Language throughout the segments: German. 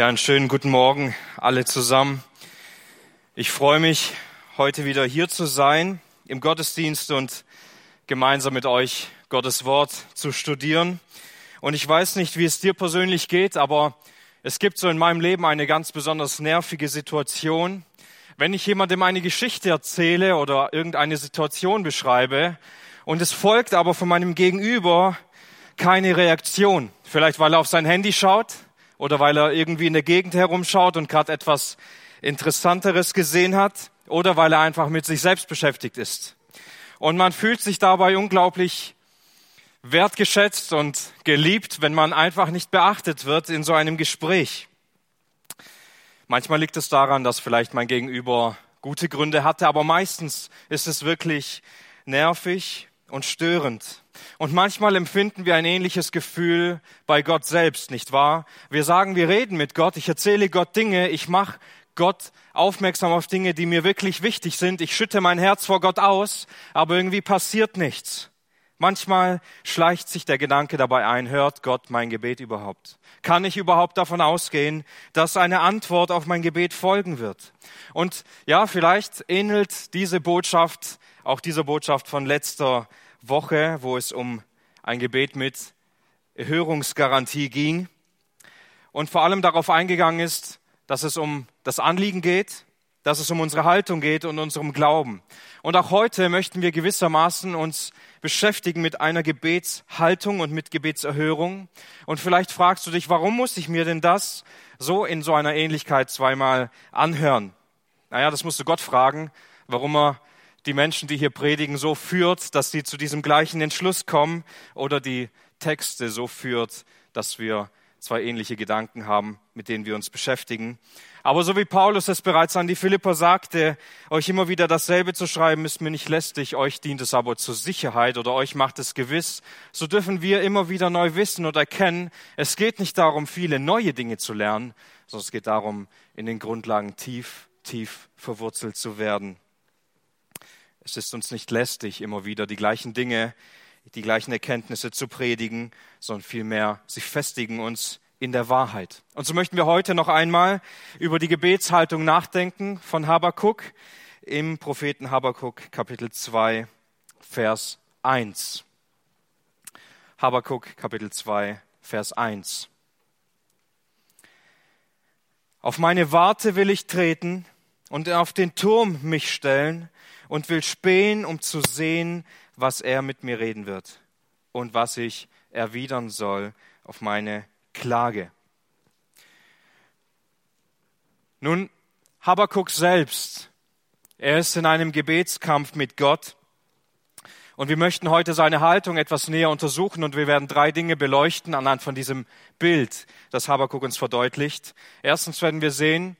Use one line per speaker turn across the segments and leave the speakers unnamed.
Ja, einen schönen guten Morgen alle zusammen. Ich freue mich, heute wieder hier zu sein im Gottesdienst und gemeinsam mit euch Gottes Wort zu studieren. Und ich weiß nicht, wie es dir persönlich geht, aber es gibt so in meinem Leben eine ganz besonders nervige Situation. Wenn ich jemandem eine Geschichte erzähle oder irgendeine Situation beschreibe und es folgt aber von meinem Gegenüber keine Reaktion, vielleicht weil er auf sein Handy schaut, oder weil er irgendwie in der Gegend herumschaut und gerade etwas Interessanteres gesehen hat oder weil er einfach mit sich selbst beschäftigt ist. Und man fühlt sich dabei unglaublich wertgeschätzt und geliebt, wenn man einfach nicht beachtet wird in so einem Gespräch. Manchmal liegt es daran, dass vielleicht mein Gegenüber gute Gründe hatte, aber meistens ist es wirklich nervig und störend. Und manchmal empfinden wir ein ähnliches Gefühl bei Gott selbst, nicht wahr? Wir sagen, wir reden mit Gott, ich erzähle Gott Dinge, ich mache Gott aufmerksam auf Dinge, die mir wirklich wichtig sind. Ich schütte mein Herz vor Gott aus, aber irgendwie passiert nichts. Manchmal schleicht sich der Gedanke dabei ein, hört Gott mein Gebet überhaupt? Kann ich überhaupt davon ausgehen, dass eine Antwort auf mein Gebet folgen wird? Und ja, vielleicht ähnelt diese Botschaft auch dieser Botschaft von letzter Woche, wo es um ein Gebet mit Erhörungsgarantie ging und vor allem darauf eingegangen ist, dass es um das Anliegen geht, dass es um unsere Haltung geht und unserem Glauben. Und auch heute möchten wir gewissermaßen uns beschäftigen mit einer Gebetshaltung und mit Gebetserhörung. Und vielleicht fragst du dich, warum muss ich mir denn das so in so einer Ähnlichkeit zweimal anhören? Naja, das musst du Gott fragen, warum er die Menschen, die hier predigen, so führt, dass sie zu diesem gleichen Entschluss kommen oder die Texte so führt, dass wir zwei ähnliche Gedanken haben, mit denen wir uns beschäftigen. Aber so wie Paulus es bereits an die Philipper sagte, euch immer wieder dasselbe zu schreiben, ist mir nicht lästig, euch dient es aber zur Sicherheit oder euch macht es gewiss, so dürfen wir immer wieder neu wissen oder erkennen, es geht nicht darum, viele neue Dinge zu lernen, sondern es geht darum, in den Grundlagen tief, tief verwurzelt zu werden. Es ist uns nicht lästig, immer wieder die gleichen Dinge, die gleichen Erkenntnisse zu predigen, sondern vielmehr sie festigen uns in der Wahrheit. Und so möchten wir heute noch einmal über die Gebetshaltung nachdenken von Habakuk im Propheten Habakuk Kapitel 2, Vers 1. Habakuk Kapitel 2, Vers 1. Auf meine Warte will ich treten und auf den Turm mich stellen und will spähen, um zu sehen, was er mit mir reden wird und was ich erwidern soll auf meine Klage. Nun, Habakuk selbst, er ist in einem Gebetskampf mit Gott und wir möchten heute seine Haltung etwas näher untersuchen und wir werden drei Dinge beleuchten anhand von diesem Bild, das Habakuk uns verdeutlicht. Erstens werden wir sehen,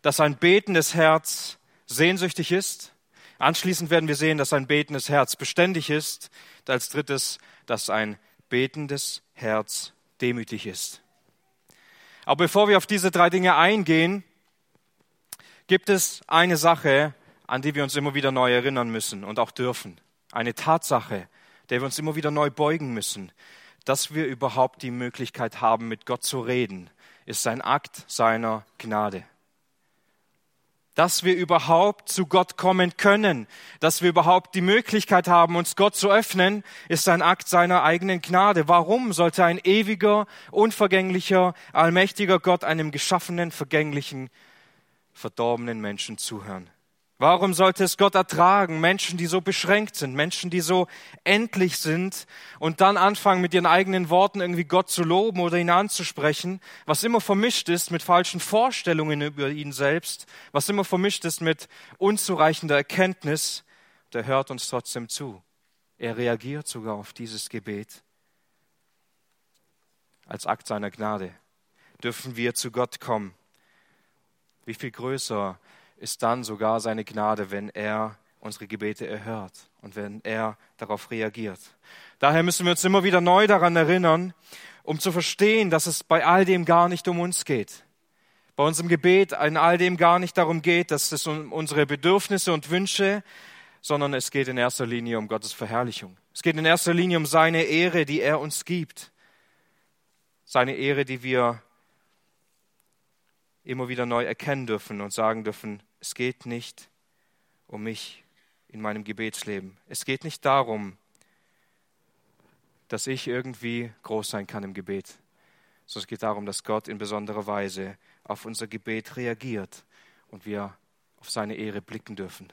dass ein betendes Herz sehnsüchtig ist. Anschließend werden wir sehen, dass ein betendes Herz beständig ist. Als drittes, dass ein betendes Herz demütig ist. Aber bevor wir auf diese drei Dinge eingehen, gibt es eine Sache, an die wir uns immer wieder neu erinnern müssen und auch dürfen. Eine Tatsache, der wir uns immer wieder neu beugen müssen. Dass wir überhaupt die Möglichkeit haben, mit Gott zu reden, ist ein Akt seiner Gnade dass wir überhaupt zu Gott kommen können, dass wir überhaupt die Möglichkeit haben, uns Gott zu öffnen, ist ein Akt seiner eigenen Gnade. Warum sollte ein ewiger, unvergänglicher, allmächtiger Gott einem geschaffenen, vergänglichen, verdorbenen Menschen zuhören? Warum sollte es Gott ertragen, Menschen, die so beschränkt sind, Menschen, die so endlich sind und dann anfangen, mit ihren eigenen Worten irgendwie Gott zu loben oder ihn anzusprechen, was immer vermischt ist mit falschen Vorstellungen über ihn selbst, was immer vermischt ist mit unzureichender Erkenntnis, der hört uns trotzdem zu. Er reagiert sogar auf dieses Gebet. Als Akt seiner Gnade dürfen wir zu Gott kommen. Wie viel größer ist dann sogar seine Gnade, wenn er unsere Gebete erhört und wenn er darauf reagiert. Daher müssen wir uns immer wieder neu daran erinnern, um zu verstehen, dass es bei all dem gar nicht um uns geht. Bei unserem Gebet in all dem gar nicht darum geht, dass es um unsere Bedürfnisse und Wünsche, sondern es geht in erster Linie um Gottes Verherrlichung. Es geht in erster Linie um seine Ehre, die er uns gibt. Seine Ehre, die wir immer wieder neu erkennen dürfen und sagen dürfen, es geht nicht um mich in meinem Gebetsleben. Es geht nicht darum, dass ich irgendwie groß sein kann im Gebet, sondern es geht darum, dass Gott in besonderer Weise auf unser Gebet reagiert und wir auf seine Ehre blicken dürfen.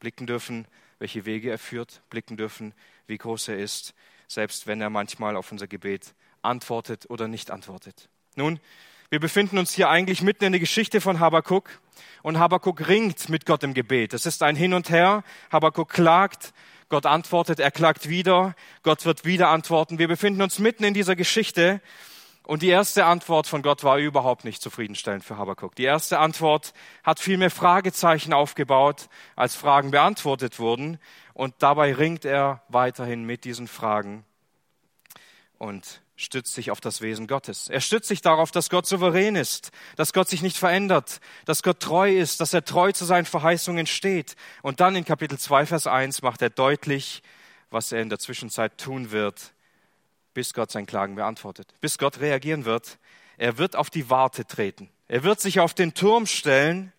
Blicken dürfen, welche Wege er führt, blicken dürfen, wie groß er ist, selbst wenn er manchmal auf unser Gebet antwortet oder nicht antwortet. Nun, wir befinden uns hier eigentlich mitten in der Geschichte von Habakuk und Habakuk ringt mit Gott im Gebet. Es ist ein Hin und Her. Habakuk klagt, Gott antwortet, er klagt wieder, Gott wird wieder antworten. Wir befinden uns mitten in dieser Geschichte und die erste Antwort von Gott war überhaupt nicht zufriedenstellend für Habakuk. Die erste Antwort hat viel mehr Fragezeichen aufgebaut, als Fragen beantwortet wurden. Und dabei ringt er weiterhin mit diesen Fragen und stützt sich auf das Wesen Gottes. Er stützt sich darauf, dass Gott souverän ist, dass Gott sich nicht verändert, dass Gott treu ist, dass er treu zu seinen Verheißungen steht. Und dann in Kapitel 2, Vers 1 macht er deutlich, was er in der Zwischenzeit tun wird bis Gott sein Klagen beantwortet, bis Gott reagieren wird. Er wird auf die Warte treten. Er wird sich auf den Turm stellen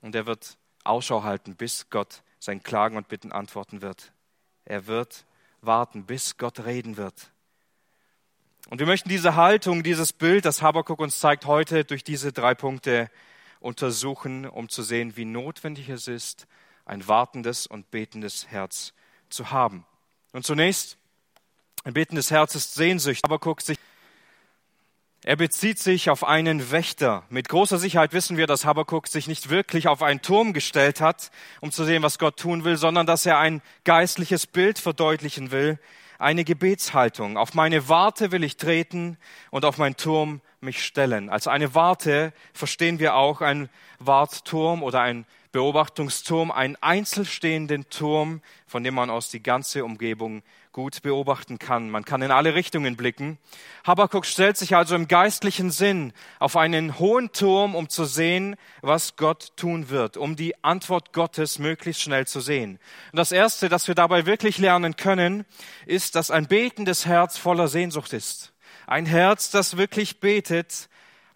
und er wird Ausschau halten, bis Gott sein Klagen und Bitten antworten wird. Er wird warten, bis Gott reden wird. Und wir möchten diese Haltung, dieses Bild, das Habakuk uns zeigt, heute durch diese drei Punkte untersuchen, um zu sehen, wie notwendig es ist, ein wartendes und betendes Herz zu haben. Und zunächst ein betendes Herz ist Sehnsucht. Guckt sich, er bezieht sich auf einen Wächter. Mit großer Sicherheit wissen wir, dass Habakuk sich nicht wirklich auf einen Turm gestellt hat, um zu sehen, was Gott tun will, sondern dass er ein geistliches Bild verdeutlichen will, eine Gebetshaltung. Auf meine Warte will ich treten und auf meinen Turm mich stellen. Als eine Warte verstehen wir auch ein Wartturm oder ein Beobachtungsturm, einen einzelstehenden Turm, von dem man aus die ganze Umgebung gut beobachten kann. Man kann in alle Richtungen blicken. Habakkuk stellt sich also im geistlichen Sinn auf einen hohen Turm, um zu sehen, was Gott tun wird, um die Antwort Gottes möglichst schnell zu sehen. Und das Erste, das wir dabei wirklich lernen können, ist, dass ein betendes Herz voller Sehnsucht ist. Ein Herz, das wirklich betet,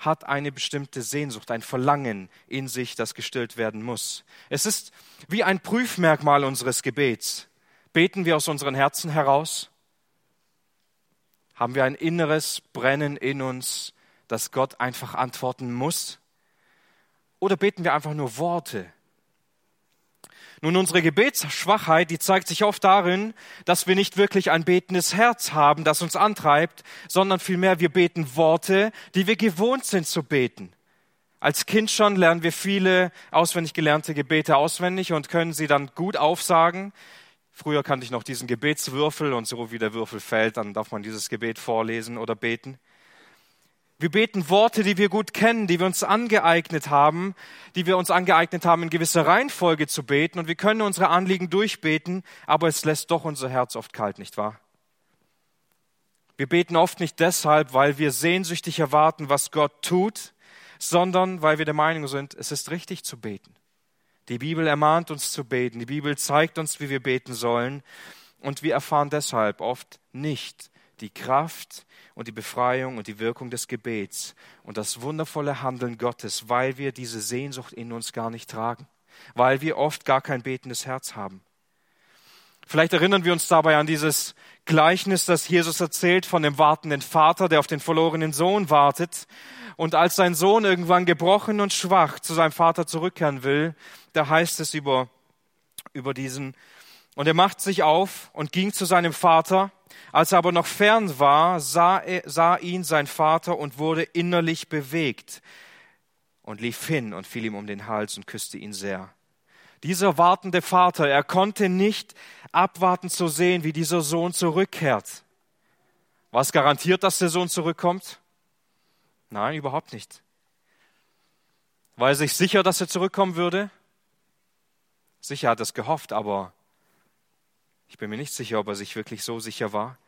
hat eine bestimmte Sehnsucht, ein Verlangen in sich, das gestillt werden muss. Es ist wie ein Prüfmerkmal unseres Gebets. Beten wir aus unseren Herzen heraus? Haben wir ein inneres Brennen in uns, dass Gott einfach antworten muss? Oder beten wir einfach nur Worte? Nun, unsere Gebetsschwachheit, die zeigt sich oft darin, dass wir nicht wirklich ein betendes Herz haben, das uns antreibt, sondern vielmehr wir beten Worte, die wir gewohnt sind zu beten. Als Kind schon lernen wir viele auswendig gelernte Gebete auswendig und können sie dann gut aufsagen. Früher kannte ich noch diesen Gebetswürfel und so wie der Würfel fällt, dann darf man dieses Gebet vorlesen oder beten. Wir beten Worte, die wir gut kennen, die wir uns angeeignet haben, die wir uns angeeignet haben, in gewisser Reihenfolge zu beten und wir können unsere Anliegen durchbeten, aber es lässt doch unser Herz oft kalt, nicht wahr? Wir beten oft nicht deshalb, weil wir sehnsüchtig erwarten, was Gott tut, sondern weil wir der Meinung sind, es ist richtig zu beten. Die Bibel ermahnt uns zu beten. Die Bibel zeigt uns, wie wir beten sollen. Und wir erfahren deshalb oft nicht die Kraft und die Befreiung und die Wirkung des Gebets und das wundervolle Handeln Gottes, weil wir diese Sehnsucht in uns gar nicht tragen, weil wir oft gar kein betendes Herz haben. Vielleicht erinnern wir uns dabei an dieses Gleichnis, das Jesus erzählt von dem wartenden Vater, der auf den verlorenen Sohn wartet. Und als sein Sohn irgendwann gebrochen und schwach zu seinem Vater zurückkehren will, da heißt es über, über diesen, und er macht sich auf und ging zu seinem Vater. Als er aber noch fern war, sah, er, sah ihn sein Vater und wurde innerlich bewegt und lief hin und fiel ihm um den Hals und küsste ihn sehr. Dieser wartende Vater, er konnte nicht abwarten zu sehen, wie dieser Sohn zurückkehrt. Was garantiert, dass der Sohn zurückkommt? Nein, überhaupt nicht. War er sich sicher, dass er zurückkommen würde? Sicher hat er es gehofft, aber ich bin mir nicht sicher, ob er sich wirklich so sicher war.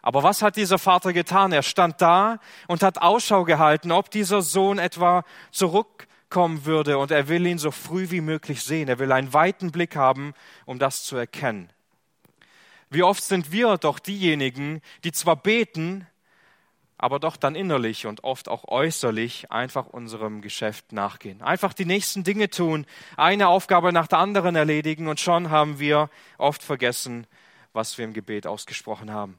Aber was hat dieser Vater getan? Er stand da und hat Ausschau gehalten, ob dieser Sohn etwa zurückkommen würde und er will ihn so früh wie möglich sehen. Er will einen weiten Blick haben, um das zu erkennen. Wie oft sind wir doch diejenigen, die zwar beten, aber doch dann innerlich und oft auch äußerlich einfach unserem Geschäft nachgehen. Einfach die nächsten Dinge tun, eine Aufgabe nach der anderen erledigen und schon haben wir oft vergessen, was wir im Gebet ausgesprochen haben.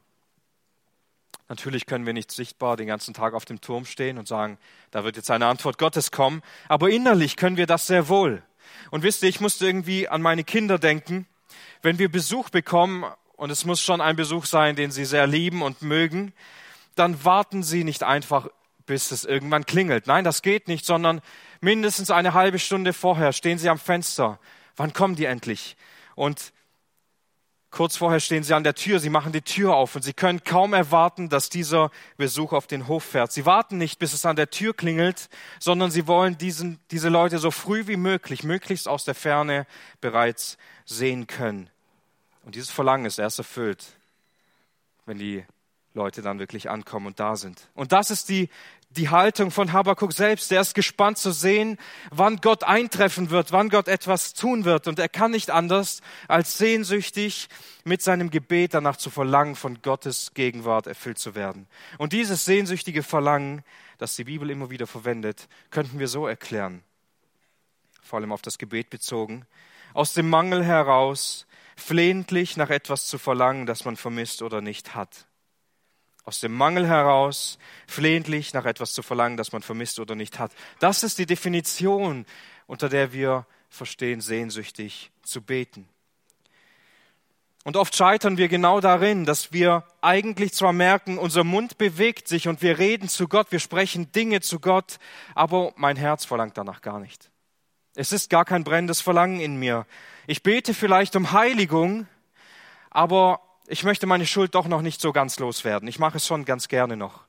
Natürlich können wir nicht sichtbar den ganzen Tag auf dem Turm stehen und sagen, da wird jetzt eine Antwort Gottes kommen, aber innerlich können wir das sehr wohl. Und wisst ihr, ich musste irgendwie an meine Kinder denken. Wenn wir Besuch bekommen, und es muss schon ein Besuch sein, den sie sehr lieben und mögen, dann warten sie nicht einfach, bis es irgendwann klingelt. Nein, das geht nicht, sondern mindestens eine halbe Stunde vorher stehen sie am Fenster. Wann kommen die endlich? Und kurz vorher stehen sie an der Tür, sie machen die Tür auf und sie können kaum erwarten, dass dieser Besuch auf den Hof fährt. Sie warten nicht, bis es an der Tür klingelt, sondern sie wollen diesen, diese Leute so früh wie möglich, möglichst aus der Ferne bereits sehen können. Und dieses Verlangen ist erst erfüllt, wenn die Leute dann wirklich ankommen und da sind. Und das ist die, die Haltung von Habakkuk selbst. Der ist gespannt zu sehen, wann Gott eintreffen wird, wann Gott etwas tun wird. Und er kann nicht anders, als sehnsüchtig mit seinem Gebet danach zu verlangen, von Gottes Gegenwart erfüllt zu werden. Und dieses sehnsüchtige Verlangen, das die Bibel immer wieder verwendet, könnten wir so erklären, vor allem auf das Gebet bezogen, aus dem Mangel heraus flehentlich nach etwas zu verlangen, das man vermisst oder nicht hat aus dem Mangel heraus flehentlich nach etwas zu verlangen, das man vermisst oder nicht hat. Das ist die Definition, unter der wir verstehen, sehnsüchtig zu beten. Und oft scheitern wir genau darin, dass wir eigentlich zwar merken, unser Mund bewegt sich und wir reden zu Gott, wir sprechen Dinge zu Gott, aber mein Herz verlangt danach gar nicht. Es ist gar kein brennendes Verlangen in mir. Ich bete vielleicht um Heiligung, aber ich möchte meine Schuld doch noch nicht so ganz loswerden. Ich mache es schon ganz gerne noch.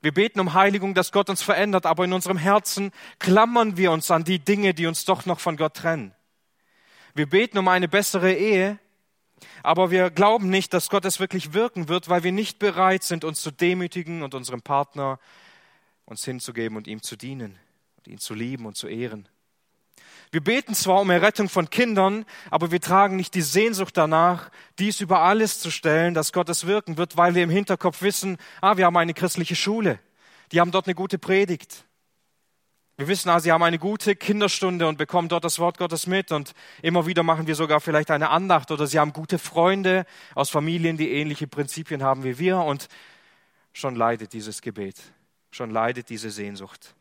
Wir beten um Heiligung, dass Gott uns verändert, aber in unserem Herzen klammern wir uns an die Dinge, die uns doch noch von Gott trennen. Wir beten um eine bessere Ehe, aber wir glauben nicht, dass Gott es wirklich wirken wird, weil wir nicht bereit sind, uns zu demütigen und unserem Partner uns hinzugeben und ihm zu dienen und ihn zu lieben und zu ehren. Wir beten zwar um Errettung von Kindern, aber wir tragen nicht die Sehnsucht danach, dies über alles zu stellen, dass Gottes wirken wird, weil wir im Hinterkopf wissen, ah, wir haben eine christliche Schule. Die haben dort eine gute Predigt. Wir wissen, ah, sie haben eine gute Kinderstunde und bekommen dort das Wort Gottes mit und immer wieder machen wir sogar vielleicht eine Andacht oder sie haben gute Freunde aus Familien, die ähnliche Prinzipien haben wie wir und schon leidet dieses Gebet, schon leidet diese Sehnsucht.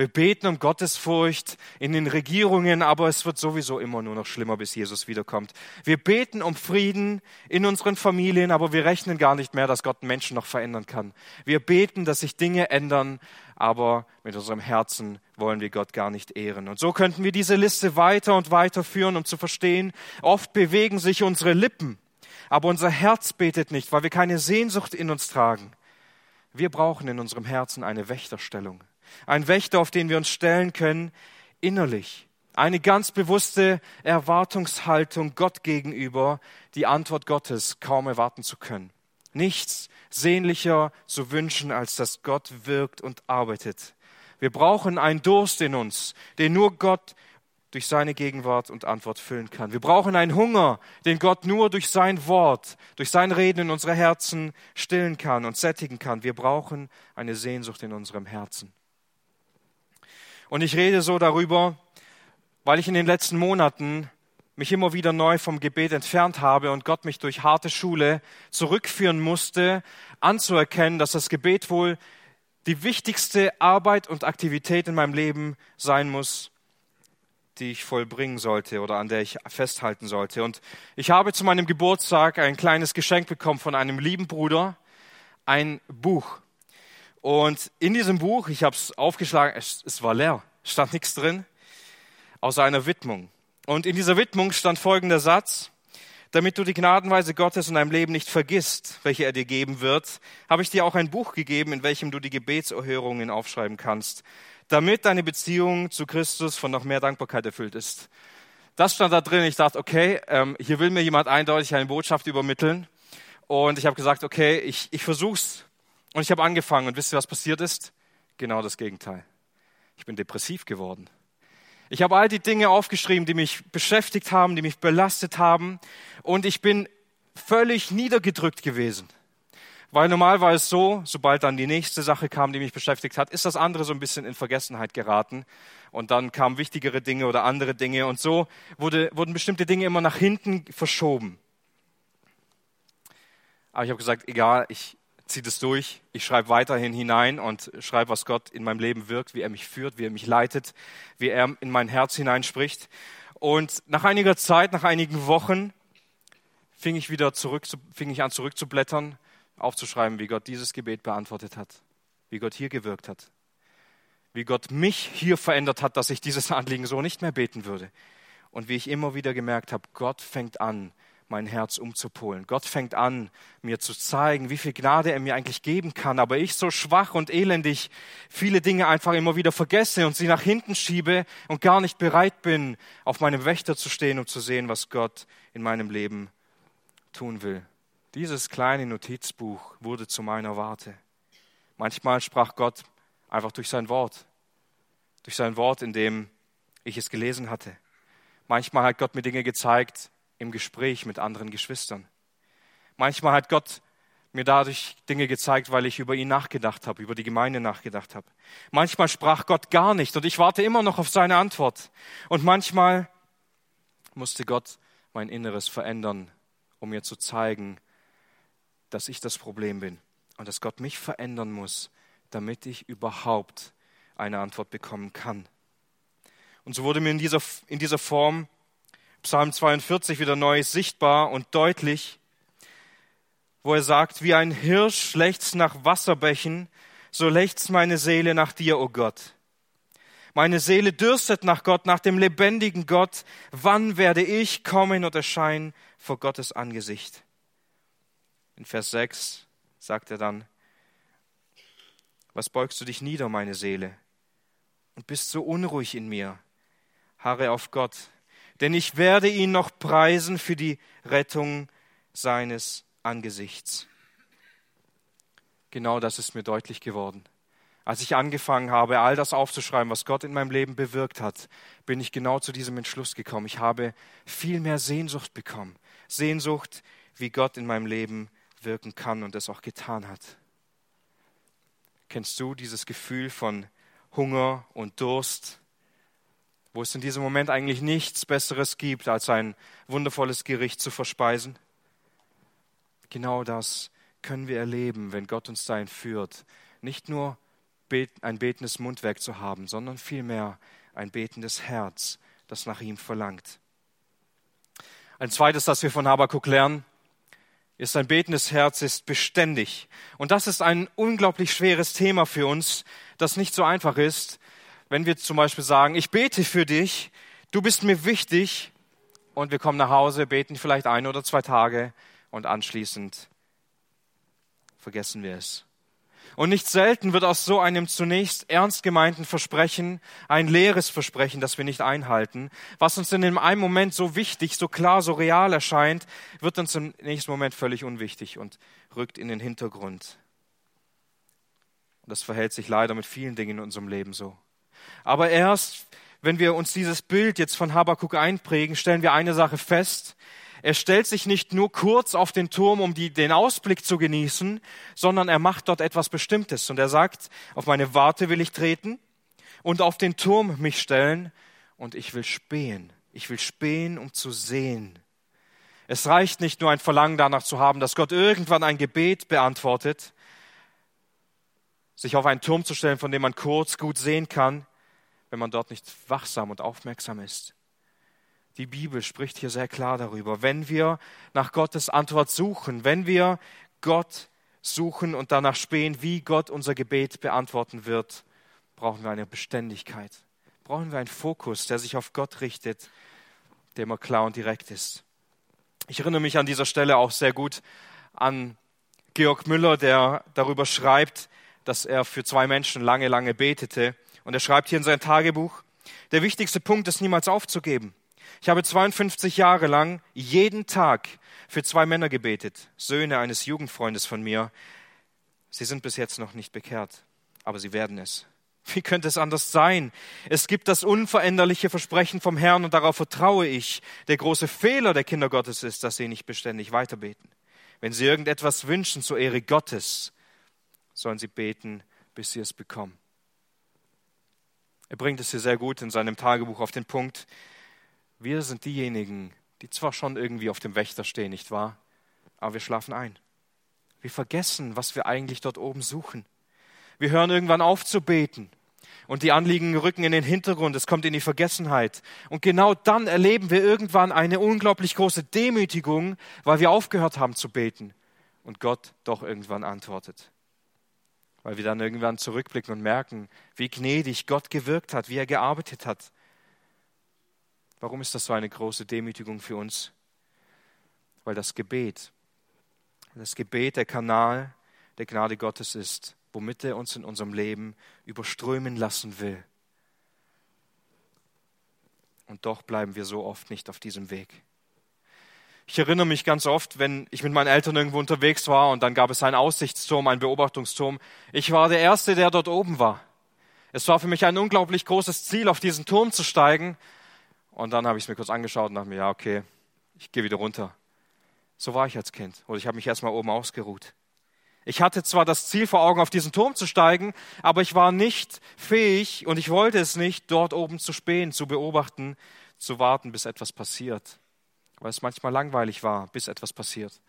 Wir beten um Gottesfurcht in den Regierungen, aber es wird sowieso immer nur noch schlimmer, bis Jesus wiederkommt. Wir beten um Frieden in unseren Familien, aber wir rechnen gar nicht mehr, dass Gott Menschen noch verändern kann. Wir beten, dass sich Dinge ändern, aber mit unserem Herzen wollen wir Gott gar nicht ehren. Und so könnten wir diese Liste weiter und weiter führen, um zu verstehen, oft bewegen sich unsere Lippen, aber unser Herz betet nicht, weil wir keine Sehnsucht in uns tragen. Wir brauchen in unserem Herzen eine Wächterstellung. Ein Wächter, auf den wir uns stellen können, innerlich. Eine ganz bewusste Erwartungshaltung Gott gegenüber, die Antwort Gottes kaum erwarten zu können. Nichts sehnlicher zu wünschen, als dass Gott wirkt und arbeitet. Wir brauchen einen Durst in uns, den nur Gott durch seine Gegenwart und Antwort füllen kann. Wir brauchen einen Hunger, den Gott nur durch sein Wort, durch sein Reden in unsere Herzen stillen kann und sättigen kann. Wir brauchen eine Sehnsucht in unserem Herzen. Und ich rede so darüber, weil ich in den letzten Monaten mich immer wieder neu vom Gebet entfernt habe und Gott mich durch harte Schule zurückführen musste, anzuerkennen, dass das Gebet wohl die wichtigste Arbeit und Aktivität in meinem Leben sein muss, die ich vollbringen sollte oder an der ich festhalten sollte. Und ich habe zu meinem Geburtstag ein kleines Geschenk bekommen von einem lieben Bruder, ein Buch. Und in diesem Buch, ich habe es aufgeschlagen, es, war leer, stand nichts drin, außer einer Widmung. Und in dieser Widmung stand folgender Satz, damit du die Gnadenweise Gottes in deinem Leben nicht vergisst, welche er dir geben wird, habe ich dir auch ein Buch gegeben, in welchem du die Gebetserhörungen aufschreiben kannst, damit deine Beziehung zu Christus von noch mehr Dankbarkeit erfüllt ist. Das stand da drin. Ich dachte, okay, ähm, hier will mir jemand eindeutig eine Botschaft übermitteln. Und ich habe gesagt, okay, ich, ich versuch's und ich habe angefangen und wisst ihr, was passiert ist? Genau das Gegenteil. Ich bin depressiv geworden. Ich habe all die Dinge aufgeschrieben, die mich beschäftigt haben, die mich belastet haben und ich bin völlig niedergedrückt gewesen, Weil normal war es so, sobald dann die nächste Sache kam, die mich beschäftigt hat, ist das andere so ein bisschen in Vergessenheit geraten. Und dann kamen wichtigere Dinge oder andere Dinge. Und so wurde, wurden bestimmte Dinge immer nach hinten verschoben. Aber ich habe gesagt, egal, ich ziehe das durch. Ich schreibe weiterhin hinein und schreibe, was Gott in meinem Leben wirkt, wie er mich führt, wie er mich leitet, wie er in mein Herz hineinspricht. Und nach einiger Zeit, nach einigen Wochen, fing ich wieder zurück, fing ich an zurückzublättern aufzuschreiben, wie Gott dieses Gebet beantwortet hat, wie Gott hier gewirkt hat, wie Gott mich hier verändert hat, dass ich dieses Anliegen so nicht mehr beten würde. Und wie ich immer wieder gemerkt habe, Gott fängt an, mein Herz umzupolen. Gott fängt an, mir zu zeigen, wie viel Gnade er mir eigentlich geben kann. Aber ich so schwach und elendig viele Dinge einfach immer wieder vergesse und sie nach hinten schiebe und gar nicht bereit bin, auf meinem Wächter zu stehen und zu sehen, was Gott in meinem Leben tun will. Dieses kleine Notizbuch wurde zu meiner Warte. Manchmal sprach Gott einfach durch sein Wort, durch sein Wort, in dem ich es gelesen hatte. Manchmal hat Gott mir Dinge gezeigt im Gespräch mit anderen Geschwistern. Manchmal hat Gott mir dadurch Dinge gezeigt, weil ich über ihn nachgedacht habe, über die Gemeinde nachgedacht habe. Manchmal sprach Gott gar nicht und ich warte immer noch auf seine Antwort. Und manchmal musste Gott mein Inneres verändern, um mir zu zeigen, dass ich das Problem bin und dass Gott mich verändern muss, damit ich überhaupt eine Antwort bekommen kann. Und so wurde mir in dieser, in dieser Form Psalm 42 wieder neu sichtbar und deutlich, wo er sagt, wie ein Hirsch lechzt nach Wasserbächen, so lechzt meine Seele nach dir, o oh Gott. Meine Seele dürstet nach Gott, nach dem lebendigen Gott. Wann werde ich kommen und erscheinen vor Gottes Angesicht? In Vers 6 sagt er dann, was beugst du dich nieder, meine Seele, und bist so unruhig in mir? Harre auf Gott, denn ich werde ihn noch preisen für die Rettung seines Angesichts. Genau das ist mir deutlich geworden. Als ich angefangen habe, all das aufzuschreiben, was Gott in meinem Leben bewirkt hat, bin ich genau zu diesem Entschluss gekommen. Ich habe viel mehr Sehnsucht bekommen. Sehnsucht, wie Gott in meinem Leben wirken kann und es auch getan hat. Kennst du dieses Gefühl von Hunger und Durst, wo es in diesem Moment eigentlich nichts Besseres gibt, als ein wundervolles Gericht zu verspeisen? Genau das können wir erleben, wenn Gott uns dahin führt. Nicht nur ein betendes Mundwerk zu haben, sondern vielmehr ein betendes Herz, das nach ihm verlangt. Ein zweites, das wir von Habakuk lernen, ist ein betendes Herz, ist beständig. Und das ist ein unglaublich schweres Thema für uns, das nicht so einfach ist, wenn wir zum Beispiel sagen, ich bete für dich, du bist mir wichtig, und wir kommen nach Hause, beten vielleicht ein oder zwei Tage und anschließend vergessen wir es. Und nicht selten wird aus so einem zunächst ernst gemeinten Versprechen ein leeres Versprechen, das wir nicht einhalten. Was uns in einem Moment so wichtig, so klar, so real erscheint, wird uns im nächsten Moment völlig unwichtig und rückt in den Hintergrund. Und das verhält sich leider mit vielen Dingen in unserem Leben so. Aber erst, wenn wir uns dieses Bild jetzt von Habakuk einprägen, stellen wir eine Sache fest. Er stellt sich nicht nur kurz auf den Turm, um die, den Ausblick zu genießen, sondern er macht dort etwas Bestimmtes. Und er sagt, auf meine Warte will ich treten und auf den Turm mich stellen und ich will spähen. Ich will spähen, um zu sehen. Es reicht nicht nur ein Verlangen danach zu haben, dass Gott irgendwann ein Gebet beantwortet, sich auf einen Turm zu stellen, von dem man kurz gut sehen kann, wenn man dort nicht wachsam und aufmerksam ist. Die Bibel spricht hier sehr klar darüber. Wenn wir nach Gottes Antwort suchen, wenn wir Gott suchen und danach spähen, wie Gott unser Gebet beantworten wird, brauchen wir eine Beständigkeit. Brauchen wir einen Fokus, der sich auf Gott richtet, der immer klar und direkt ist. Ich erinnere mich an dieser Stelle auch sehr gut an Georg Müller, der darüber schreibt, dass er für zwei Menschen lange, lange betete. Und er schreibt hier in sein Tagebuch, der wichtigste Punkt ist niemals aufzugeben. Ich habe 52 Jahre lang jeden Tag für zwei Männer gebetet, Söhne eines Jugendfreundes von mir. Sie sind bis jetzt noch nicht bekehrt, aber sie werden es. Wie könnte es anders sein? Es gibt das unveränderliche Versprechen vom Herrn und darauf vertraue ich. Der große Fehler der Kinder Gottes ist, dass sie nicht beständig weiterbeten. Wenn sie irgendetwas wünschen zur Ehre Gottes, sollen sie beten, bis sie es bekommen. Er bringt es hier sehr gut in seinem Tagebuch auf den Punkt. Wir sind diejenigen, die zwar schon irgendwie auf dem Wächter stehen, nicht wahr? Aber wir schlafen ein. Wir vergessen, was wir eigentlich dort oben suchen. Wir hören irgendwann auf zu beten. Und die Anliegen rücken in den Hintergrund, es kommt in die Vergessenheit. Und genau dann erleben wir irgendwann eine unglaublich große Demütigung, weil wir aufgehört haben zu beten und Gott doch irgendwann antwortet. Weil wir dann irgendwann zurückblicken und merken, wie gnädig Gott gewirkt hat, wie er gearbeitet hat. Warum ist das so eine große Demütigung für uns? Weil das Gebet, das Gebet der Kanal der Gnade Gottes ist, womit er uns in unserem Leben überströmen lassen will. Und doch bleiben wir so oft nicht auf diesem Weg. Ich erinnere mich ganz oft, wenn ich mit meinen Eltern irgendwo unterwegs war und dann gab es einen Aussichtsturm, einen Beobachtungsturm. Ich war der Erste, der dort oben war. Es war für mich ein unglaublich großes Ziel, auf diesen Turm zu steigen. Und dann habe ich es mir kurz angeschaut und dachte mir, ja, okay, ich gehe wieder runter. So war ich als Kind. Oder ich habe mich erstmal oben ausgeruht. Ich hatte zwar das Ziel vor Augen, auf diesen Turm zu steigen, aber ich war nicht fähig und ich wollte es nicht, dort oben zu spähen, zu beobachten, zu warten, bis etwas passiert. Weil es manchmal langweilig war, bis etwas passiert.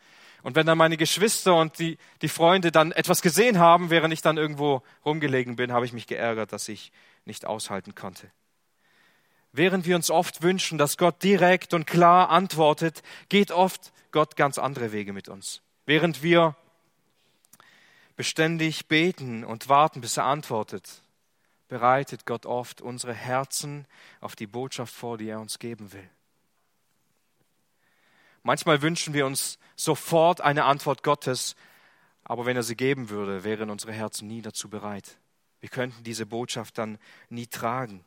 Und wenn dann meine Geschwister und die, die Freunde dann etwas gesehen haben, während ich dann irgendwo rumgelegen bin, habe ich mich geärgert, dass ich nicht aushalten konnte. Während wir uns oft wünschen, dass Gott direkt und klar antwortet, geht oft Gott ganz andere Wege mit uns. Während wir beständig beten und warten, bis er antwortet, bereitet Gott oft unsere Herzen auf die Botschaft vor, die er uns geben will. Manchmal wünschen wir uns sofort eine Antwort Gottes, aber wenn er sie geben würde, wären unsere Herzen nie dazu bereit. Wir könnten diese Botschaft dann nie tragen.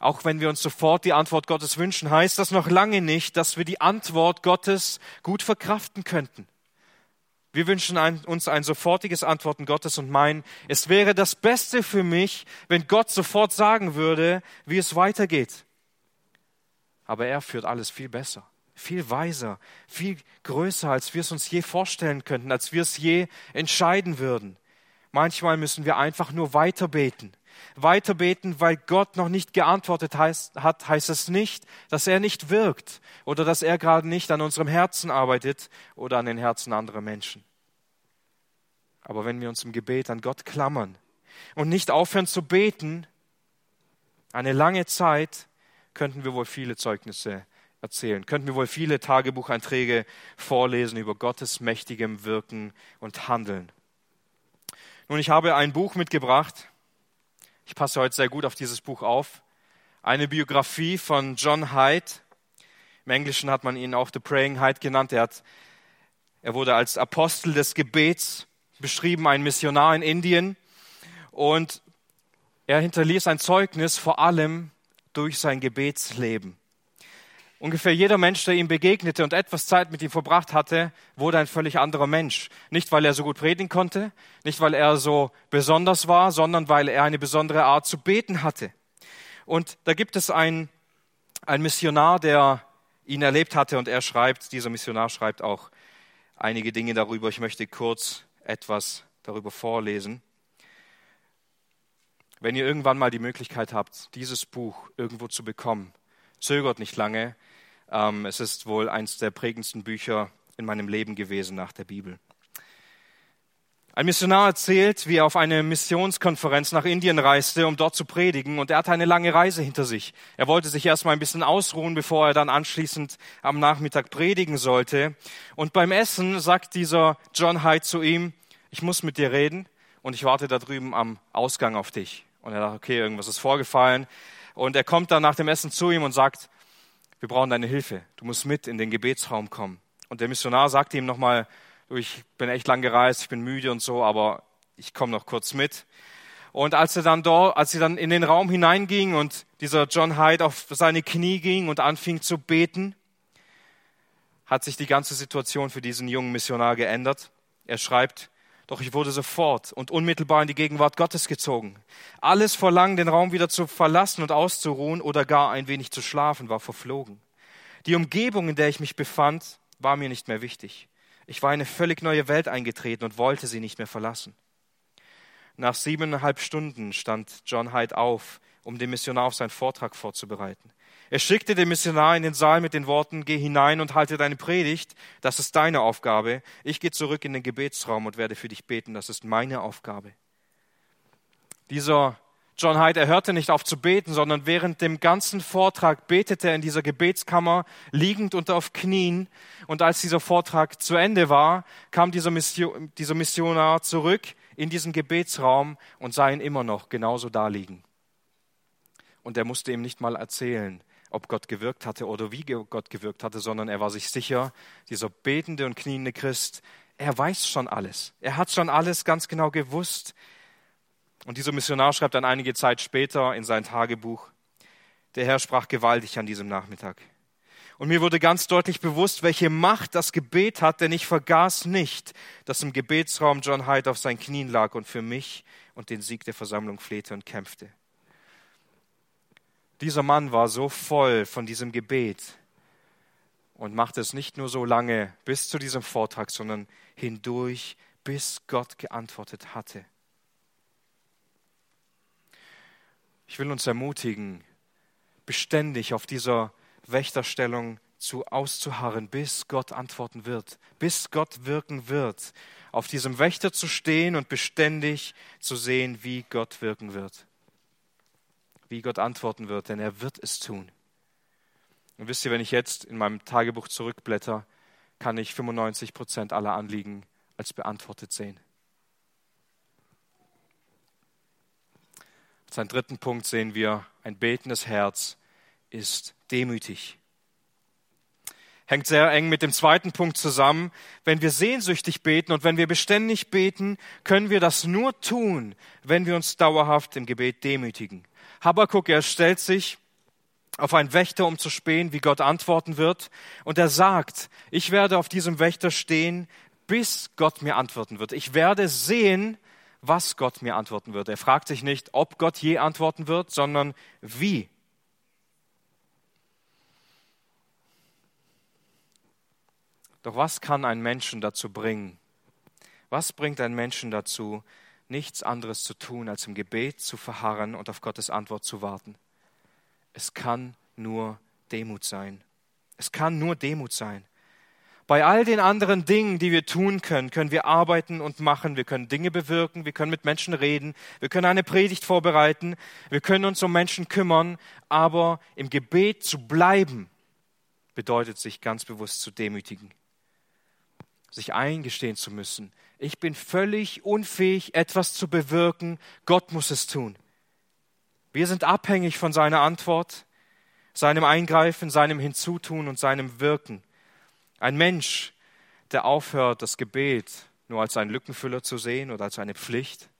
Auch wenn wir uns sofort die Antwort Gottes wünschen, heißt das noch lange nicht, dass wir die Antwort Gottes gut verkraften könnten. Wir wünschen ein, uns ein sofortiges Antworten Gottes und meinen, es wäre das Beste für mich, wenn Gott sofort sagen würde, wie es weitergeht. Aber er führt alles viel besser, viel weiser, viel größer, als wir es uns je vorstellen könnten, als wir es je entscheiden würden. Manchmal müssen wir einfach nur weiter beten. Weiter beten, weil Gott noch nicht geantwortet heißt, hat, heißt es nicht, dass er nicht wirkt oder dass er gerade nicht an unserem Herzen arbeitet oder an den Herzen anderer Menschen. Aber wenn wir uns im Gebet an Gott klammern und nicht aufhören zu beten, eine lange Zeit, könnten wir wohl viele Zeugnisse erzählen, könnten wir wohl viele Tagebucheinträge vorlesen über Gottes mächtigem Wirken und Handeln. Nun, ich habe ein Buch mitgebracht. Ich passe heute sehr gut auf dieses Buch auf. Eine Biografie von John Hyde. Im Englischen hat man ihn auch The Praying Hyde genannt. Er, hat, er wurde als Apostel des Gebets beschrieben, ein Missionar in Indien. Und er hinterließ ein Zeugnis vor allem durch sein Gebetsleben. Ungefähr jeder Mensch, der ihm begegnete und etwas Zeit mit ihm verbracht hatte, wurde ein völlig anderer Mensch. Nicht, weil er so gut predigen konnte, nicht, weil er so besonders war, sondern weil er eine besondere Art zu beten hatte. Und da gibt es einen, einen Missionar, der ihn erlebt hatte und er schreibt, dieser Missionar schreibt auch einige Dinge darüber. Ich möchte kurz etwas darüber vorlesen. Wenn ihr irgendwann mal die Möglichkeit habt, dieses Buch irgendwo zu bekommen, zögert nicht lange. Ähm, es ist wohl eines der prägendsten Bücher in meinem Leben gewesen nach der Bibel. Ein Missionar erzählt, wie er auf eine Missionskonferenz nach Indien reiste, um dort zu predigen, und er hatte eine lange Reise hinter sich. Er wollte sich erstmal ein bisschen ausruhen, bevor er dann anschließend am Nachmittag predigen sollte. Und beim Essen sagt dieser John Hyde zu ihm, ich muss mit dir reden und ich warte da drüben am Ausgang auf dich. Und er dachte, okay, irgendwas ist vorgefallen. Und er kommt dann nach dem Essen zu ihm und sagt, wir brauchen deine Hilfe. Du musst mit in den Gebetsraum kommen. Und der Missionar sagte ihm nochmal, ich bin echt lang gereist, ich bin müde und so, aber ich komme noch kurz mit. Und als er dann dort, als sie dann in den Raum hineinging und dieser John Hyde auf seine Knie ging und anfing zu beten, hat sich die ganze Situation für diesen jungen Missionar geändert. Er schreibt, doch ich wurde sofort und unmittelbar in die Gegenwart Gottes gezogen. Alles Verlangen, den Raum wieder zu verlassen und auszuruhen oder gar ein wenig zu schlafen, war verflogen. Die Umgebung, in der ich mich befand, war mir nicht mehr wichtig. Ich war in eine völlig neue Welt eingetreten und wollte sie nicht mehr verlassen. Nach siebeneinhalb Stunden stand John Hyde auf, um den Missionar auf seinen Vortrag vorzubereiten. Er schickte den Missionar in den Saal mit den Worten, geh hinein und halte deine Predigt, das ist deine Aufgabe. Ich gehe zurück in den Gebetsraum und werde für dich beten, das ist meine Aufgabe. Dieser John Hyde, er hörte nicht auf zu beten, sondern während dem ganzen Vortrag betete er in dieser Gebetskammer, liegend und auf Knien. Und als dieser Vortrag zu Ende war, kam dieser, Mission, dieser Missionar zurück in diesen Gebetsraum und sah ihn immer noch genauso da liegen. Und er musste ihm nicht mal erzählen, ob Gott gewirkt hatte oder wie Gott gewirkt hatte, sondern er war sich sicher, dieser betende und kniende Christ, er weiß schon alles. Er hat schon alles ganz genau gewusst. Und dieser Missionar schreibt dann einige Zeit später in sein Tagebuch, der Herr sprach gewaltig an diesem Nachmittag. Und mir wurde ganz deutlich bewusst, welche Macht das Gebet hat, denn ich vergaß nicht, dass im Gebetsraum John Hyde auf seinen Knien lag und für mich und den Sieg der Versammlung flehte und kämpfte. Dieser Mann war so voll von diesem Gebet und machte es nicht nur so lange bis zu diesem Vortrag, sondern hindurch, bis Gott geantwortet hatte. Ich will uns ermutigen, beständig auf dieser Wächterstellung zu auszuharren, bis Gott antworten wird, bis Gott wirken wird, auf diesem Wächter zu stehen und beständig zu sehen, wie Gott wirken wird wie Gott antworten wird, denn er wird es tun. Und wisst ihr, wenn ich jetzt in meinem Tagebuch zurückblätter, kann ich 95 Prozent aller Anliegen als beantwortet sehen. Als dritten Punkt sehen wir, ein betendes Herz ist demütig. Hängt sehr eng mit dem zweiten Punkt zusammen. Wenn wir sehnsüchtig beten und wenn wir beständig beten, können wir das nur tun, wenn wir uns dauerhaft im Gebet demütigen. Habakkuk, er stellt sich auf einen Wächter, um zu spähen, wie Gott antworten wird. Und er sagt, ich werde auf diesem Wächter stehen, bis Gott mir antworten wird. Ich werde sehen, was Gott mir antworten wird. Er fragt sich nicht, ob Gott je antworten wird, sondern wie. Doch was kann ein Menschen dazu bringen? Was bringt ein Menschen dazu, nichts anderes zu tun, als im Gebet zu verharren und auf Gottes Antwort zu warten. Es kann nur Demut sein. Es kann nur Demut sein. Bei all den anderen Dingen, die wir tun können, können wir arbeiten und machen. Wir können Dinge bewirken, wir können mit Menschen reden, wir können eine Predigt vorbereiten, wir können uns um Menschen kümmern, aber im Gebet zu bleiben bedeutet sich ganz bewusst zu demütigen, sich eingestehen zu müssen, ich bin völlig unfähig, etwas zu bewirken. Gott muss es tun. Wir sind abhängig von seiner Antwort, seinem Eingreifen, seinem Hinzutun und seinem Wirken. Ein Mensch, der aufhört, das Gebet nur als einen Lückenfüller zu sehen oder als eine Pflicht,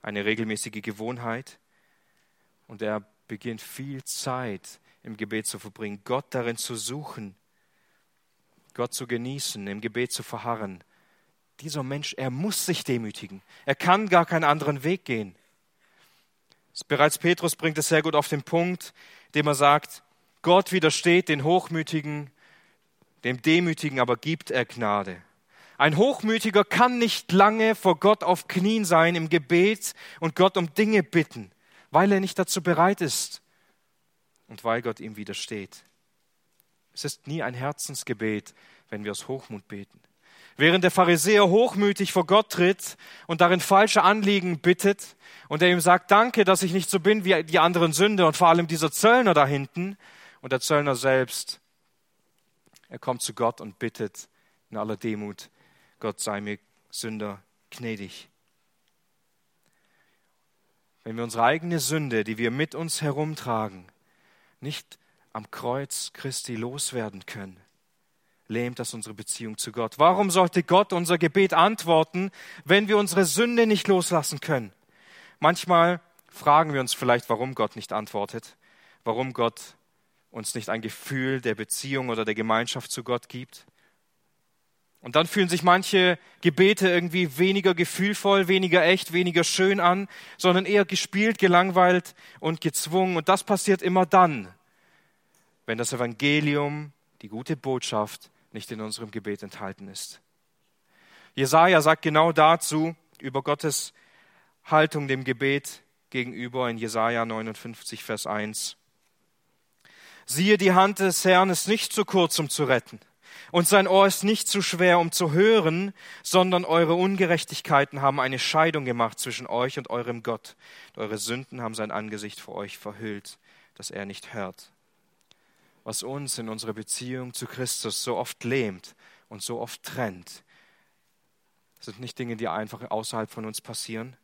eine regelmäßige Gewohnheit, und er beginnt viel Zeit im Gebet zu verbringen, Gott darin zu suchen, Gott zu genießen, im Gebet zu verharren, dieser Mensch, er muss sich demütigen. Er kann gar keinen anderen Weg gehen. Bereits Petrus bringt es sehr gut auf den Punkt, indem er sagt, Gott widersteht den Hochmütigen, dem Demütigen aber gibt er Gnade. Ein Hochmütiger kann nicht lange vor Gott auf Knien sein im Gebet und Gott um Dinge bitten, weil er nicht dazu bereit ist und weil Gott ihm widersteht. Es ist nie ein Herzensgebet, wenn wir aus Hochmut beten. Während der Pharisäer hochmütig vor Gott tritt und darin falsche Anliegen bittet und er ihm sagt, danke, dass ich nicht so bin wie die anderen Sünder und vor allem dieser Zöllner da hinten und der Zöllner selbst, er kommt zu Gott und bittet in aller Demut, Gott sei mir Sünder gnädig. Wenn wir unsere eigene Sünde, die wir mit uns herumtragen, nicht am Kreuz Christi loswerden können, lähmt das unsere Beziehung zu Gott. Warum sollte Gott unser Gebet antworten, wenn wir unsere Sünde nicht loslassen können? Manchmal fragen wir uns vielleicht, warum Gott nicht antwortet, warum Gott uns nicht ein Gefühl der Beziehung oder der Gemeinschaft zu Gott gibt. Und dann fühlen sich manche Gebete irgendwie weniger gefühlvoll, weniger echt, weniger schön an, sondern eher gespielt, gelangweilt und gezwungen. Und das passiert immer dann, wenn das Evangelium, die gute Botschaft, nicht in unserem Gebet enthalten ist. Jesaja sagt genau dazu über Gottes Haltung dem Gebet gegenüber in Jesaja 59, Vers 1. Siehe, die Hand des Herrn ist nicht zu kurz, um zu retten, und sein Ohr ist nicht zu schwer, um zu hören, sondern eure Ungerechtigkeiten haben eine Scheidung gemacht zwischen euch und eurem Gott. Eure Sünden haben sein Angesicht vor euch verhüllt, dass er nicht hört. Was uns in unserer Beziehung zu Christus so oft lähmt und so oft trennt, sind nicht Dinge, die einfach außerhalb von uns passieren.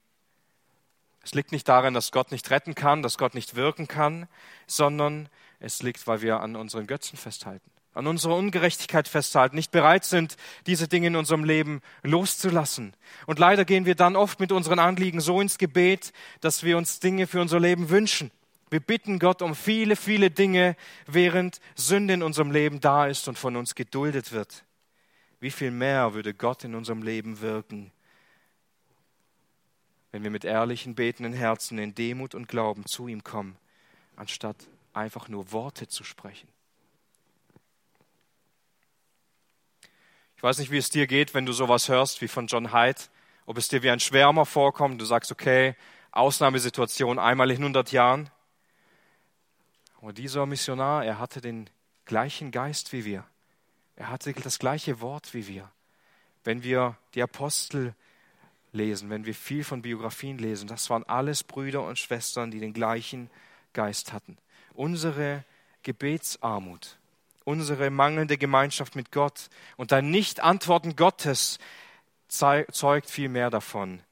Es liegt nicht daran, dass Gott nicht retten kann, dass Gott nicht wirken kann, sondern es liegt, weil wir an unseren Götzen festhalten, an unserer Ungerechtigkeit festhalten, nicht bereit sind, diese Dinge in unserem Leben loszulassen. Und leider gehen wir dann oft mit unseren Anliegen so ins Gebet, dass wir uns Dinge für unser Leben wünschen. Wir bitten Gott um viele, viele Dinge, während Sünde in unserem Leben da ist und von uns geduldet wird. Wie viel mehr würde Gott in unserem Leben wirken, wenn wir mit ehrlichen, betenden Herzen in Demut und Glauben zu ihm kommen, anstatt einfach nur Worte zu sprechen. Ich weiß nicht, wie es dir geht, wenn du sowas hörst wie von John Hyde, ob es dir wie ein Schwärmer vorkommt, du sagst, okay, Ausnahmesituation einmal in 100 Jahren. Aber dieser Missionar, er hatte den gleichen Geist wie wir. Er hatte das gleiche Wort wie wir. Wenn wir die Apostel lesen, wenn wir viel von Biografien lesen, das waren alles Brüder und Schwestern, die den gleichen Geist hatten unsere Gebetsarmut, unsere mangelnde Gemeinschaft mit Gott und ein Nicht-Antworten Gottes zeugt viel mehr davon,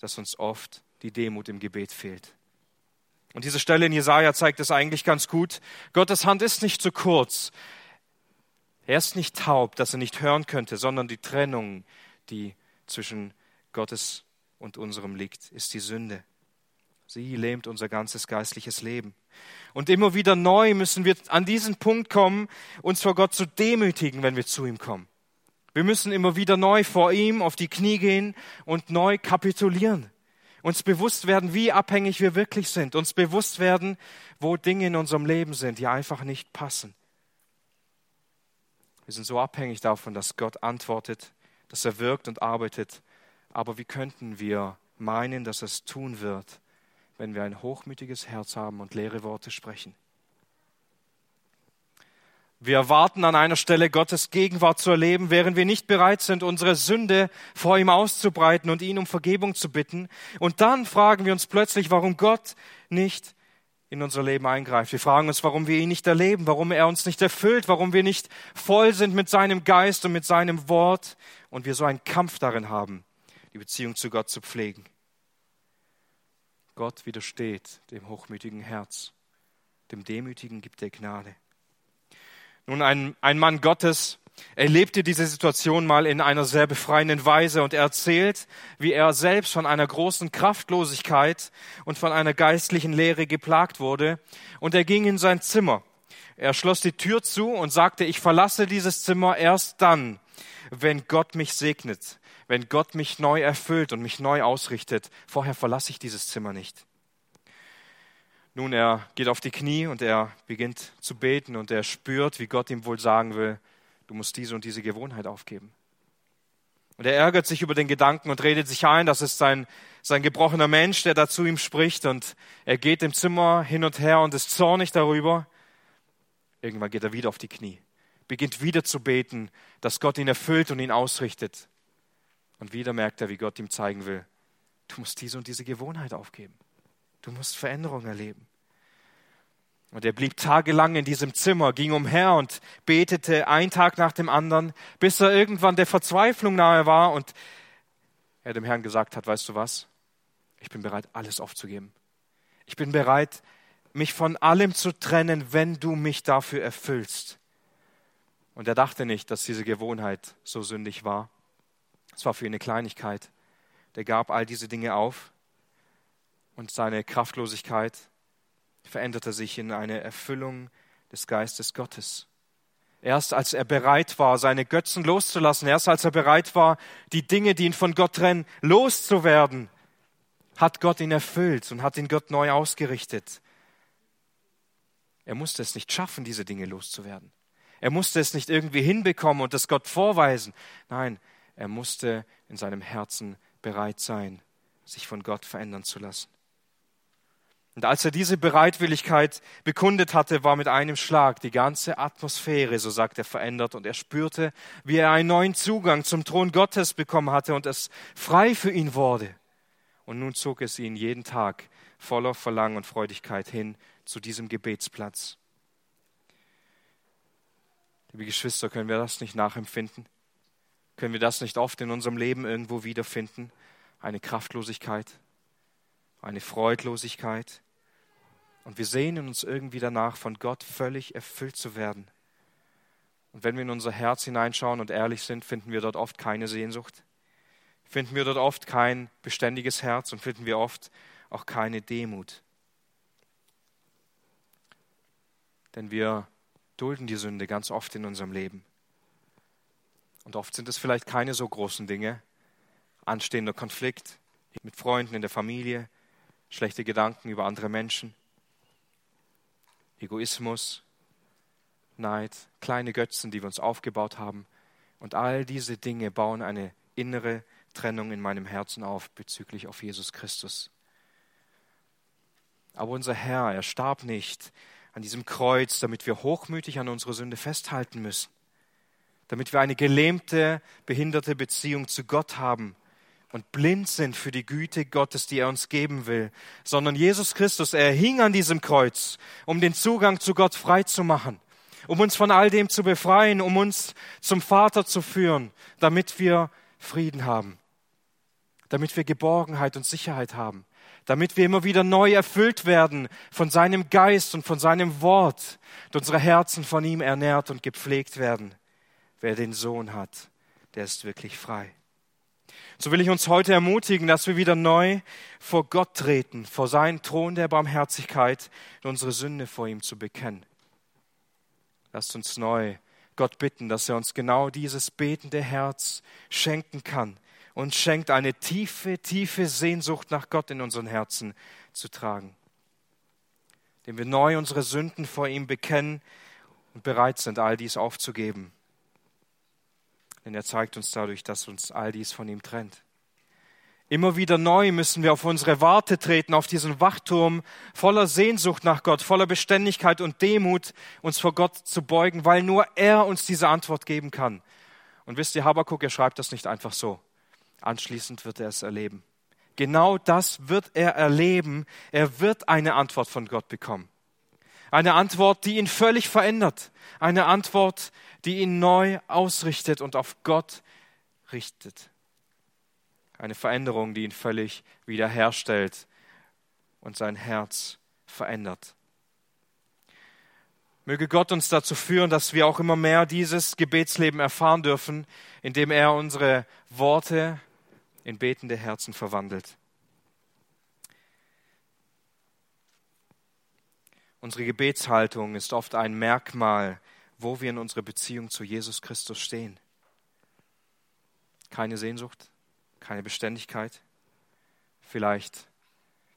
dass uns oft die Demut im Gebet fehlt. Und diese Stelle in Jesaja zeigt es eigentlich ganz gut. Gottes Hand ist nicht zu kurz. Er ist nicht taub, dass er nicht hören könnte, sondern die Trennung, die zwischen Gottes und unserem liegt, ist die Sünde. Sie lähmt unser ganzes geistliches Leben. Und immer wieder neu müssen wir an diesen Punkt kommen, uns vor Gott zu demütigen, wenn wir zu ihm kommen. Wir müssen immer wieder neu vor ihm auf die Knie gehen und neu kapitulieren. Uns bewusst werden, wie abhängig wir wirklich sind. Uns bewusst werden, wo Dinge in unserem Leben sind, die einfach nicht passen. Wir sind so abhängig davon, dass Gott antwortet, dass er wirkt und arbeitet. Aber wie könnten wir meinen, dass er es tun wird, wenn wir ein hochmütiges Herz haben und leere Worte sprechen. Wir erwarten an einer Stelle Gottes Gegenwart zu erleben, während wir nicht bereit sind, unsere Sünde vor ihm auszubreiten und ihn um Vergebung zu bitten. Und dann fragen wir uns plötzlich, warum Gott nicht in unser Leben eingreift. Wir fragen uns, warum wir ihn nicht erleben, warum er uns nicht erfüllt, warum wir nicht voll sind mit seinem Geist und mit seinem Wort und wir so einen Kampf darin haben, die Beziehung zu Gott zu pflegen. Gott widersteht dem hochmütigen Herz. Dem Demütigen gibt er Gnade. Nun, ein, ein Mann Gottes erlebte diese Situation mal in einer sehr befreienden Weise und er erzählt, wie er selbst von einer großen Kraftlosigkeit und von einer geistlichen Leere geplagt wurde. Und er ging in sein Zimmer. Er schloss die Tür zu und sagte, ich verlasse dieses Zimmer erst dann, wenn Gott mich segnet wenn Gott mich neu erfüllt und mich neu ausrichtet. Vorher verlasse ich dieses Zimmer nicht. Nun, er geht auf die Knie und er beginnt zu beten und er spürt, wie Gott ihm wohl sagen will, du musst diese und diese Gewohnheit aufgeben. Und er ärgert sich über den Gedanken und redet sich ein, das ist sein, sein gebrochener Mensch, der da zu ihm spricht und er geht im Zimmer hin und her und ist zornig darüber. Irgendwann geht er wieder auf die Knie, beginnt wieder zu beten, dass Gott ihn erfüllt und ihn ausrichtet. Und wieder merkt er, wie Gott ihm zeigen will, du musst diese und diese Gewohnheit aufgeben. Du musst Veränderung erleben. Und er blieb tagelang in diesem Zimmer, ging umher und betete ein Tag nach dem anderen, bis er irgendwann der Verzweiflung nahe war und er dem Herrn gesagt hat, weißt du was? Ich bin bereit, alles aufzugeben. Ich bin bereit, mich von allem zu trennen, wenn du mich dafür erfüllst. Und er dachte nicht, dass diese Gewohnheit so sündig war. Es war für ihn eine Kleinigkeit. Der gab all diese Dinge auf und seine Kraftlosigkeit veränderte sich in eine Erfüllung des Geistes Gottes. Erst als er bereit war, seine Götzen loszulassen, erst als er bereit war, die Dinge, die ihn von Gott trennen, loszuwerden, hat Gott ihn erfüllt und hat ihn Gott neu ausgerichtet. Er musste es nicht schaffen, diese Dinge loszuwerden. Er musste es nicht irgendwie hinbekommen und das Gott vorweisen. Nein, Er musste in seinem Herzen bereit sein, sich von Gott verändern zu lassen. Und als er diese Bereitwilligkeit bekundet hatte, war mit einem Schlag die ganze Atmosphäre, so sagt er, verändert und er spürte, wie er einen neuen Zugang zum Thron Gottes bekommen hatte und es frei für ihn wurde. Und nun zog es ihn jeden Tag voller Verlangen und Freudigkeit hin zu diesem Gebetsplatz. Liebe Geschwister, können wir das nicht nachempfinden? Können wir das nicht oft in unserem Leben irgendwo wiederfinden? Eine Kraftlosigkeit, eine Freudlosigkeit. Und wir sehnen uns irgendwie danach, von Gott völlig erfüllt zu werden. Und wenn wir in unser Herz hineinschauen und ehrlich sind, finden wir dort oft keine Sehnsucht, finden wir dort oft kein beständiges Herz und finden wir oft auch keine Demut. Denn wir dulden die Sünde ganz oft in unserem Leben. Und oft sind es vielleicht keine so großen Dinge, anstehender Konflikt mit Freunden in der Familie, schlechte Gedanken über andere Menschen, Egoismus, Neid, kleine Götzen, die wir uns aufgebaut haben. Und all diese Dinge bauen eine innere Trennung in meinem Herzen auf bezüglich auf Jesus Christus. Aber unser Herr, er starb nicht an diesem Kreuz, damit wir hochmütig an unserer Sünde festhalten müssen, damit wir eine gelähmte, behinderte Beziehung zu Gott haben und blind sind für die Güte Gottes, die er uns geben will, sondern Jesus Christus, er hing an diesem Kreuz, um den Zugang zu Gott frei zu machen, um uns von all dem zu befreien, um uns zum Vater zu führen, damit wir Frieden haben, damit wir Geborgenheit und Sicherheit haben damit wir immer wieder neu erfüllt werden von seinem Geist und von seinem Wort und unsere Herzen von ihm ernährt und gepflegt werden. Wer den Sohn hat, der ist wirklich frei. So will ich uns heute ermutigen, dass wir wieder neu vor Gott treten, vor seinen Thron der Barmherzigkeit und unsere Sünde vor ihm zu bekennen. Lasst uns neu Gott bitten, dass er uns genau dieses betende Herz schenken kann, und schenkt eine tiefe, tiefe Sehnsucht nach Gott in unseren Herzen zu tragen. Dem wir neu unsere Sünden vor ihm bekennen und bereit sind, all dies aufzugeben. Denn er zeigt uns dadurch, dass uns all dies von ihm trennt. Immer wieder neu müssen wir auf unsere Warte treten, auf diesen Wachturm voller Sehnsucht nach Gott, voller Beständigkeit und Demut, uns vor Gott zu beugen, weil nur er uns diese Antwort geben kann. Und wisst ihr, Habakuk, er schreibt das nicht einfach so. Anschließend wird er es erleben. Genau das wird er erleben. Er wird eine Antwort von Gott bekommen. Eine Antwort, die ihn völlig verändert. Eine Antwort, die ihn neu ausrichtet und auf Gott richtet. Eine Veränderung, die ihn völlig wiederherstellt und sein Herz verändert. Möge Gott uns dazu führen, dass wir auch immer mehr dieses Gebetsleben erfahren dürfen, indem er unsere Worte in betende Herzen verwandelt. Unsere Gebetshaltung ist oft ein Merkmal, wo wir in unserer Beziehung zu Jesus Christus stehen. Keine Sehnsucht, keine Beständigkeit. Vielleicht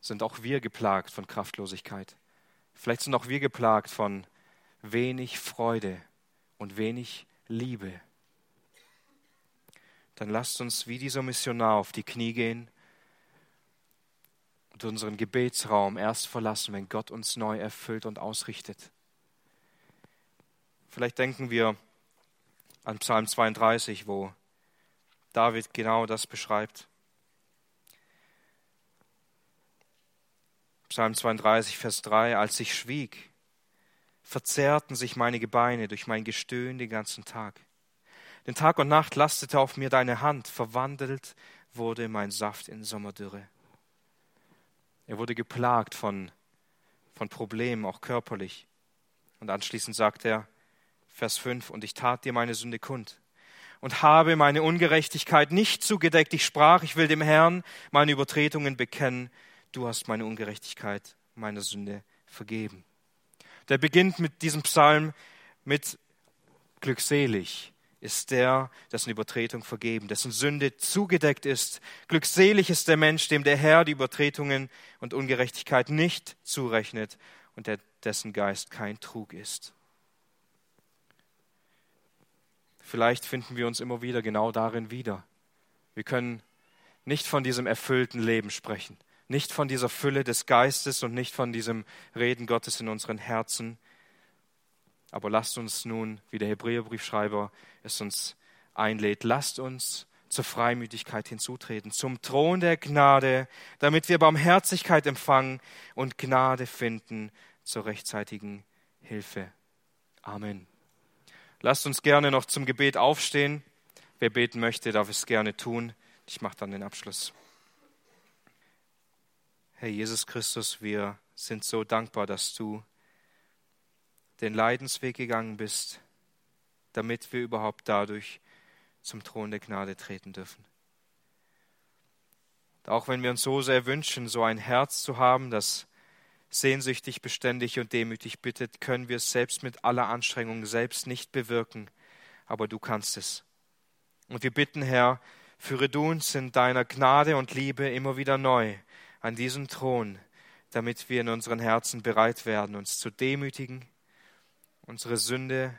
sind auch wir geplagt von Kraftlosigkeit. Vielleicht sind auch wir geplagt von wenig Freude und wenig Liebe dann lasst uns wie dieser Missionar auf die Knie gehen und unseren Gebetsraum erst verlassen, wenn Gott uns neu erfüllt und ausrichtet. Vielleicht denken wir an Psalm 32, wo David genau das beschreibt. Psalm 32, Vers 3, als ich schwieg, verzerrten sich meine Gebeine durch mein Gestöhn den ganzen Tag. Denn Tag und Nacht lastete auf mir deine Hand, verwandelt wurde mein Saft in Sommerdürre. Er wurde geplagt von, von Problemen, auch körperlich. Und anschließend sagt er, Vers 5, und ich tat dir meine Sünde kund und habe meine Ungerechtigkeit nicht zugedeckt. Ich sprach, ich will dem Herrn meine Übertretungen bekennen. Du hast meine Ungerechtigkeit, meine Sünde vergeben. Der beginnt mit diesem Psalm mit glückselig ist der, dessen Übertretung vergeben, dessen Sünde zugedeckt ist. Glückselig ist der Mensch, dem der Herr die Übertretungen und Ungerechtigkeit nicht zurechnet und der, dessen Geist kein Trug ist. Vielleicht finden wir uns immer wieder genau darin wieder. Wir können nicht von diesem erfüllten Leben sprechen, nicht von dieser Fülle des Geistes und nicht von diesem Reden Gottes in unseren Herzen. Aber lasst uns nun, wie der Hebräerbriefschreiber es uns einlädt, lasst uns zur Freimütigkeit hinzutreten, zum Thron der Gnade, damit wir Barmherzigkeit empfangen und Gnade finden zur rechtzeitigen Hilfe. Amen. Lasst uns gerne noch zum Gebet aufstehen. Wer beten möchte, darf es gerne tun. Ich mache dann den Abschluss. Herr Jesus Christus, wir sind so dankbar, dass du den Leidensweg gegangen bist, damit wir überhaupt dadurch zum Thron der Gnade treten dürfen. Auch wenn wir uns so sehr wünschen, so ein Herz zu haben, das sehnsüchtig, beständig und demütig bittet, können wir es selbst mit aller Anstrengung selbst nicht bewirken, aber du kannst es. Und wir bitten, Herr, führe du uns in deiner Gnade und Liebe immer wieder neu an diesen Thron, damit wir in unseren Herzen bereit werden, uns zu demütigen, unsere Sünde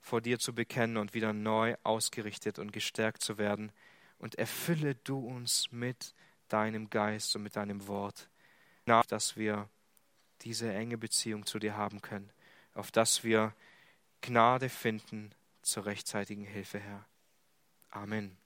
vor dir zu bekennen und wieder neu ausgerichtet und gestärkt zu werden. Und erfülle du uns mit deinem Geist und mit deinem Wort, dass wir diese enge Beziehung zu dir haben können, auf dass wir Gnade finden zur rechtzeitigen Hilfe, Herr. Amen.